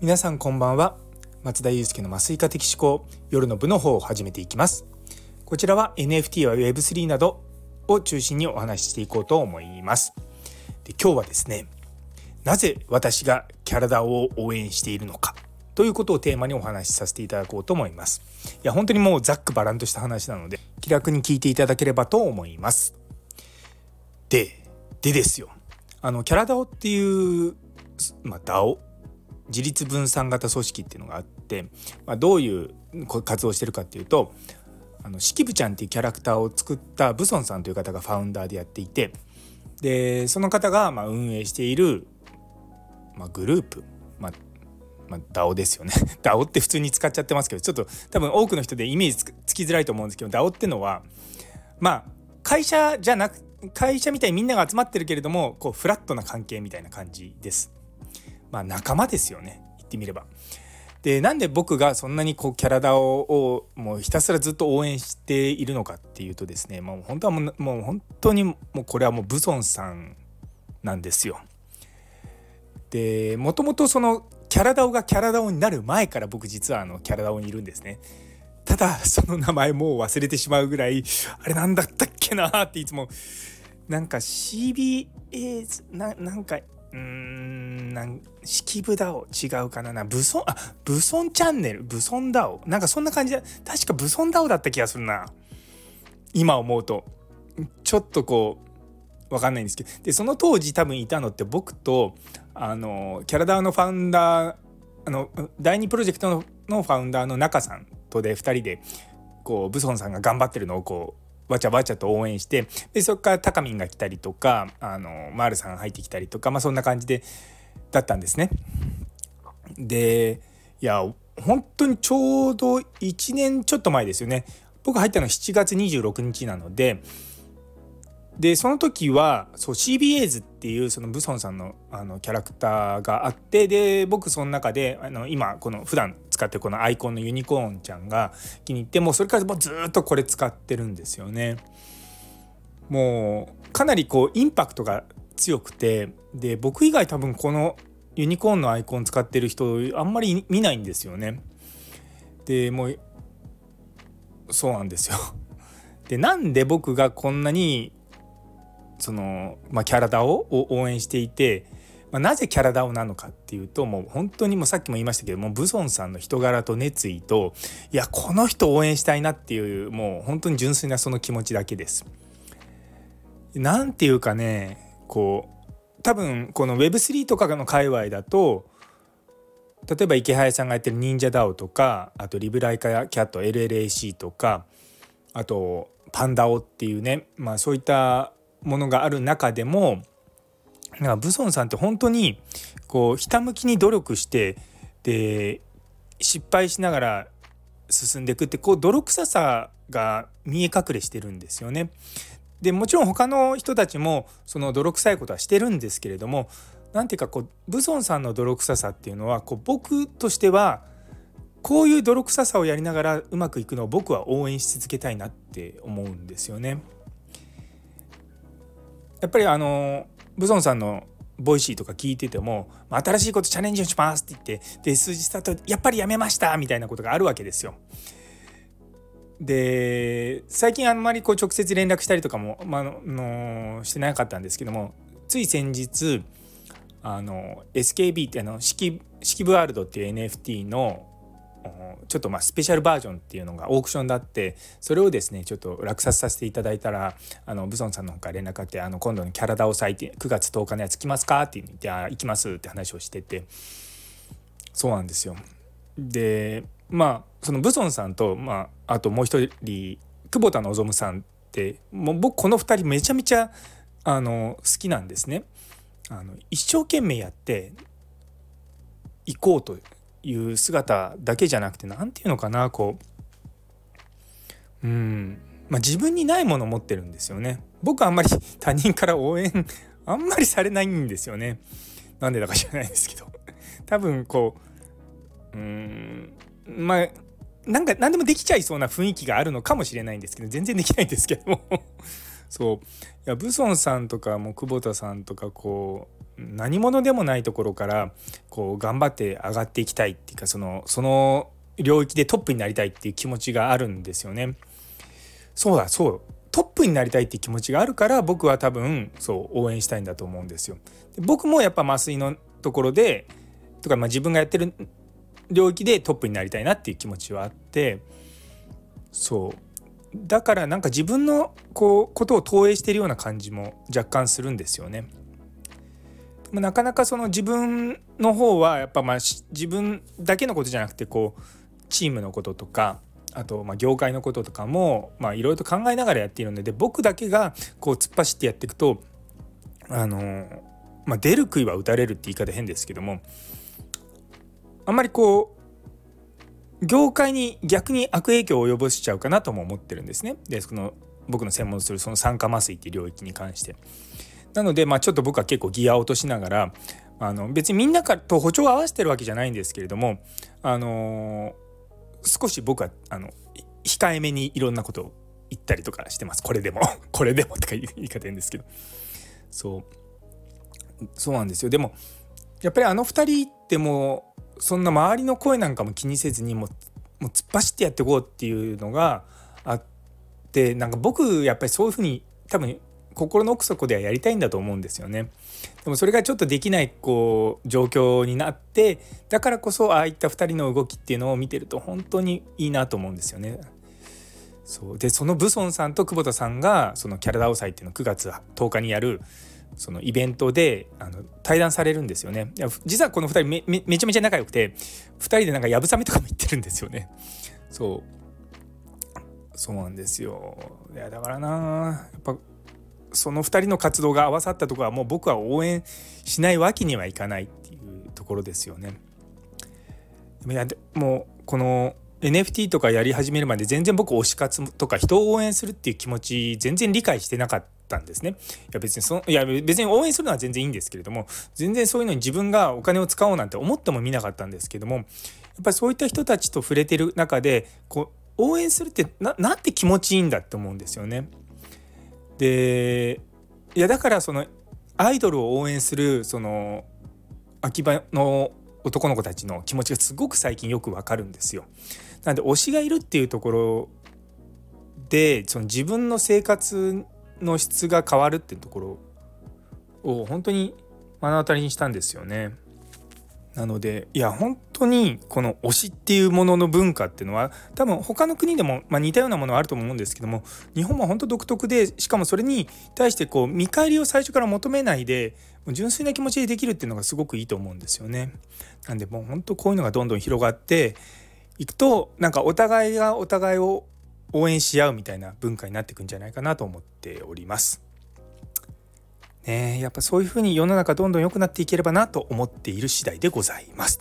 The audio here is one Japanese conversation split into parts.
皆さんこんばんは。松田祐介の麻酔科的思考夜の部の方を始めていきます。こちらは NFT や Web3 などを中心にお話ししていこうと思います。で今日はですねなぜ私がキャラダを応援しているのか。ということをテーマにお話しさせていただこうと思います。いや本当にもうざっくばらんとした話なので気楽に聞いていただければと思います。ででですよ。あのキャラダオっていうまあ DAO 自立分散型組織っていうのがあって、まあ、どういう活動してるかっていうとあの式部ちゃんっていうキャラクターを作ったブソンさんという方がファウンダーでやっていてでその方がま運営している、まあ、グループ、まあまあ、DAO ですよね DAO って普通に使っちゃってますけどちょっと多分多くの人でイメージつきづらいと思うんですけど DAO ってのはまあ会社じゃなく会社みたいにみんなが集まってるけれどもこうフラットな関係みたいな感じです。まあ仲間ですよね言ってみれば。でなんで僕がそんなにこうキャラダオをもうひたすらずっと応援しているのかっていうとですねもう本当はもうもう本当にもうこれはもうブソンさんなんですよ。でもともとそのキャラダオがキャラダオになる前から僕実はあのキャラダオにいるんですね。ただその名前もう忘れてしまうぐらいあれなんだったっけなっていつもなんか CBA ななんかうーんなん式部ダオ違うかな。なブソンあブソンチャンネル。ブソンダオ。なんかそんな感じで確かブソンダオだった気がするな。今思うと。ちょっとこうわかんないんですけど。でその当時多分いたのって僕とあのキャラダーのファウンダーあの第2プロジェクトのファウンダーの中さんとで2人でこうブソンさんが頑張ってるのをこうわちゃわちゃと応援してでそこからタカミンが来たりとかあのマールさん入ってきたりとか、まあ、そんな感じでだったんですね。でいや本当にちょうど1年ちょっと前ですよね。僕入ったの7月26日なのででその時はそう CBAs っていうそのブソンさんのあのキャラクターがあってで僕その中であの今この普段使ってるこのアイコンのユニコーンちゃんが気に入ってもうそれからもうずっとこれ使ってるんですよね。もうかなりこうインパクトが強くてで僕以外多分このユニコーンのアイコン使ってる人あんまり見ないんですよね。でもうそうなんですよ。でなんで僕がこんなにその、まあ、キャラダオを応援していて、まあ、なぜキャラダオなのかっていうともう本当にもうさっきも言いましたけどもブソンさんの人柄と熱意といやこの人応援したいなっていうもう本当に純粋なその気持ちだけです。なんていうかねこう多分この Web3 とかの界隈だと例えば池早さんがやってる忍者ダオとかあとリブライカキャット LLAC とかあとパンダオっていうねまあそういったものがある中でもなんかブソンさんって本当にこうひたむきに努力してで失敗しながら進んでいくってこう泥臭さが見え隠れしてるんですよね。でもちろん他の人たちもその泥臭いことはしてるんですけれども何ていうかこうブソンさんの泥臭さっていうのはこう僕としてはこういう泥臭さをやりながらうまくいくのを僕は応援し続けたいなって思うんですよね。やっぱりあのブソンさんのボイシーとか聞いてても新しいことチャレンジをしますって言ってで数日経とやっぱりやめましたみたいなことがあるわけですよ。で最近あんまりこう直接連絡したりとかも、まあのしてなかったんですけどもつい先日あの SKB ってあの式式部ワールドっていう NFT のちょっとまあスペシャルバージョンっていうのがオークションだってそれをですねちょっと落札させていただいたらあのブソンさんの方から連絡あってあの今度のキャラダを咲いて9月10日のやつ来ますかって言ってあ行きますって話をしててそうなんですよ。でまあそのブソンさんと、まあ、あともう一人久保田望さんってもう僕この2人めちゃめちゃあの好きなんですね。あの一生懸命やって行こうという姿だけじゃなくて何て言うのかなこううんまあ自分にないものを持ってるんですよね。僕はあんまり 他人から応援あんまりされないんですよね。なんでだか知らないですけど。多分こううんまあなんか何でもできちゃいそうな雰囲気があるのかもしれないんですけど全然できないんですけどもそういやブソンさんとかも久保田さんとかこう何者でもないところからこう頑張って上がっていきたいっていうかそのその領域でトップになりたいっていう気持ちがあるんですよね。そうだそうトップになりたいっていう気持ちがあるから僕は多分そう応援したいんだと思うんですよ。で僕もやっぱ麻酔のところでとかまあ自分がやってる領域でトップになりたいなっていう気持ちはあってそうだからなんか自分のこうことを投影しているような感じも若干するんですよね。でもなかなかその自分の方はやっぱまあ自分だけのことじゃなくてこうチームのこととかあとま業界のこととかもいろいろと考えながらやっているので僕だけがこう突っ走ってやっていくとあのまあ、出る杭は打たれるって言い方変ですけどもあんまりこう業界に逆に悪影響を及ぼしちゃうかなとも思ってるんですね。でその僕の専門するその酸化麻酔っていう領域に関して。なので、まあ、ちょっと僕は結構ギア落としながらあの別にみんなと歩調を合わせてるわけじゃないんですけれども、あのー、少し僕はあの控えめにいろんなことを言ったりとかしてますこれでも これでもとか言い方言うんですけどそうそうなんですよでもやっぱりあの2人ってもうそんな周りの声なんかも気にせずにもう突っ走ってやっていこうっていうのがあってなんか僕やっぱりそういうふうに多分心の奥底ではやりたいんだと思うんですよね。でもそれがちょっとできないこう状況になってだからこそああいった2人の動きっていうのを見てると本当にいいなと思うんですよね。そうでそのブソンさんと久保田さんがそのキャラダオ祭っていうのを9月10日にやるそのイベントであの対談されるんですよね。実はこの2人めめめちゃめちゃ仲良くて2人でなんかやぶさめとかも言ってるんですよね。そうそうなんですよ。いやだからなやっぱその2人の活動が合わさったところはもう僕は応援しないわけにはいかないっていうところですよね。いやもうこの NFT とかやり始めるまで全然僕推し活とか人を応援するっていう気持ち全然理解してなかったたんですね。いや別にそのいや別に応援するのは全然いいんですけれども全然そういうのに自分がお金を使おうなんて思ってもみなかったんですけどもやっぱりそういった人たちと触れてる中でこう応援するってななんて気持ちいいんだって思うんですよね。でいやだからそのアイドルを応援するその秋葉の男の子たちの気持ちがすごく最近よくわかるんですよ。なんで推しがいるっていうところでその自分の生活の質が変わるっていうところを本当に目の当たりにしたんですよね。なのでいや本当にこの推しっていうものの文化っていうのは多分他の国でも、まあ、似たようなものはあると思うんですけども日本は本当独特でしかもそれに対してこう見返りを最初から求めないで純粋な気持ちでできるっていうのがすごくいいと思うんですよね。なんでもう本当こういうのがどんどん広がっていくとなんかお互いがお互いを応援し合うみたいな文化になっていくんじゃないかなと思っております。ねやっぱそういうふうに世の中どんどん良くなっていければなと思っている次第でございます。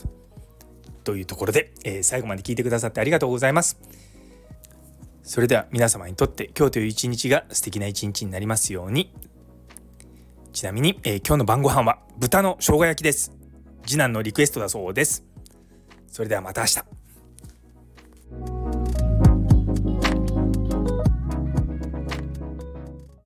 というところで、えー、最後まで聞いてくださってありがとうございます。それでは皆様にとって今日という一日が素敵な一日になりますように。ちなみに、えー、今日の晩ご飯は豚の生姜焼きです。次男のリクエストだそうです。それではまた明日。